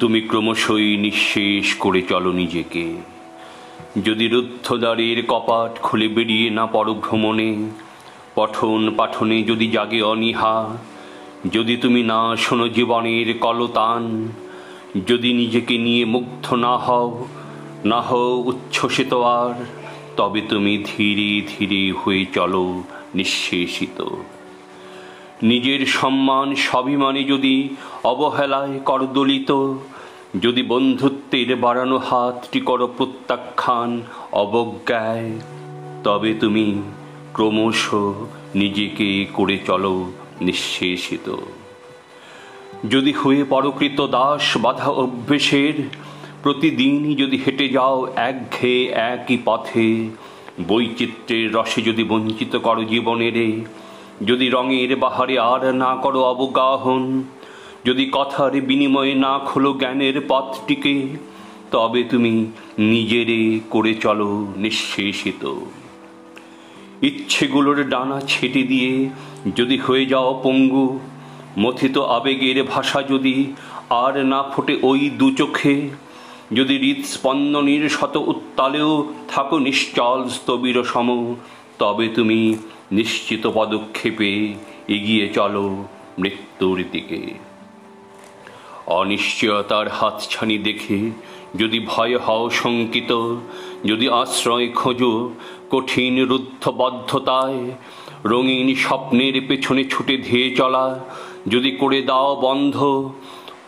তুমি ক্রমশই নিঃশেষ করে চলো নিজেকে। যদি রুদ্ধদ্বারের কপাট খুলে বেরিয়ে না পড়ো ভ্রমণে, পঠন পাঠনে যদি জাগে অনীহা, যদি তুমি না শোনো জীবনের কলতান, যদি নিজেকে নিয়ে মুগ্ধ না হও না হও উচ্ছ্বসিত আর, তবে তুমি ধীরে ধীরে হয়ে চলো নিঃশেষিত। নিজের সম্মান স্বাভিমানে যদি অবহেলায় করদলিত, যদি বন্ধুত্বের বাড়ানো হাতটি করো প্রত্যাখ্যান অবজ্ঞায়, তবে তুমি ক্রমশ নিজেকে করে চলো নিঃশেষিত। যদি হয়ে পরকৃত দাস বাধা অভ্যেসের, প্রতিদিনই যদি হেঁটে যাও এক একঘেয়ে একই পথে, বৈচিত্র্যের রসে যদি বঞ্চিত করো জীবনেরে যদি রঙের বাহারে আর না করো অবগাহন, যদি কথার বিনিময়ে না খোলো জ্ঞানের পথটিকে, তবে তুমি নিজেরে করে চলো নিঃশেষিত। ইচ্ছেগুলোর ডানা ছেটে দিয়ে যদি হয়ে যাও পঙ্গু, মথিত আবেগের ভাষা যদি আর না ফোটে ওই দু চোখে, যদি হৃৎস্পন্দনের শত উত্তালেও থাকো নিশ্চল স্থবির সম তবে তুমি নিশ্চিত পদক্ষেপে এগিয়ে চলো মৃত্যুর দিকে। অনিশ্চয়তার হাতছানি দেখে যদি ভয় হও শঙ্কিত, যদি আশ্রয় খোঁজো কঠিন রুদ্ধবদ্ধতায়, রঙিন স্বপ্নের পেছনে ছুটে ধেয়ে চলা যদি করে দাও বন্ধ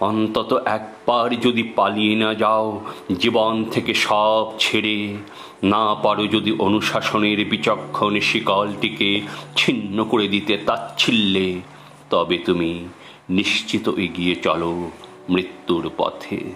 অন্তত একবার যদি পালিয়ে না যাও, জীবন থেকে সব ছেড়ে। না পারো যদি অনুশাসনের বিচক্ষণ শিকলটিকে ছিন্ন করে দিতে তাচ্ছিল্যে, তবে তুমি নিশ্চিত এগিয়ে চলো মৃত্যুর পথে।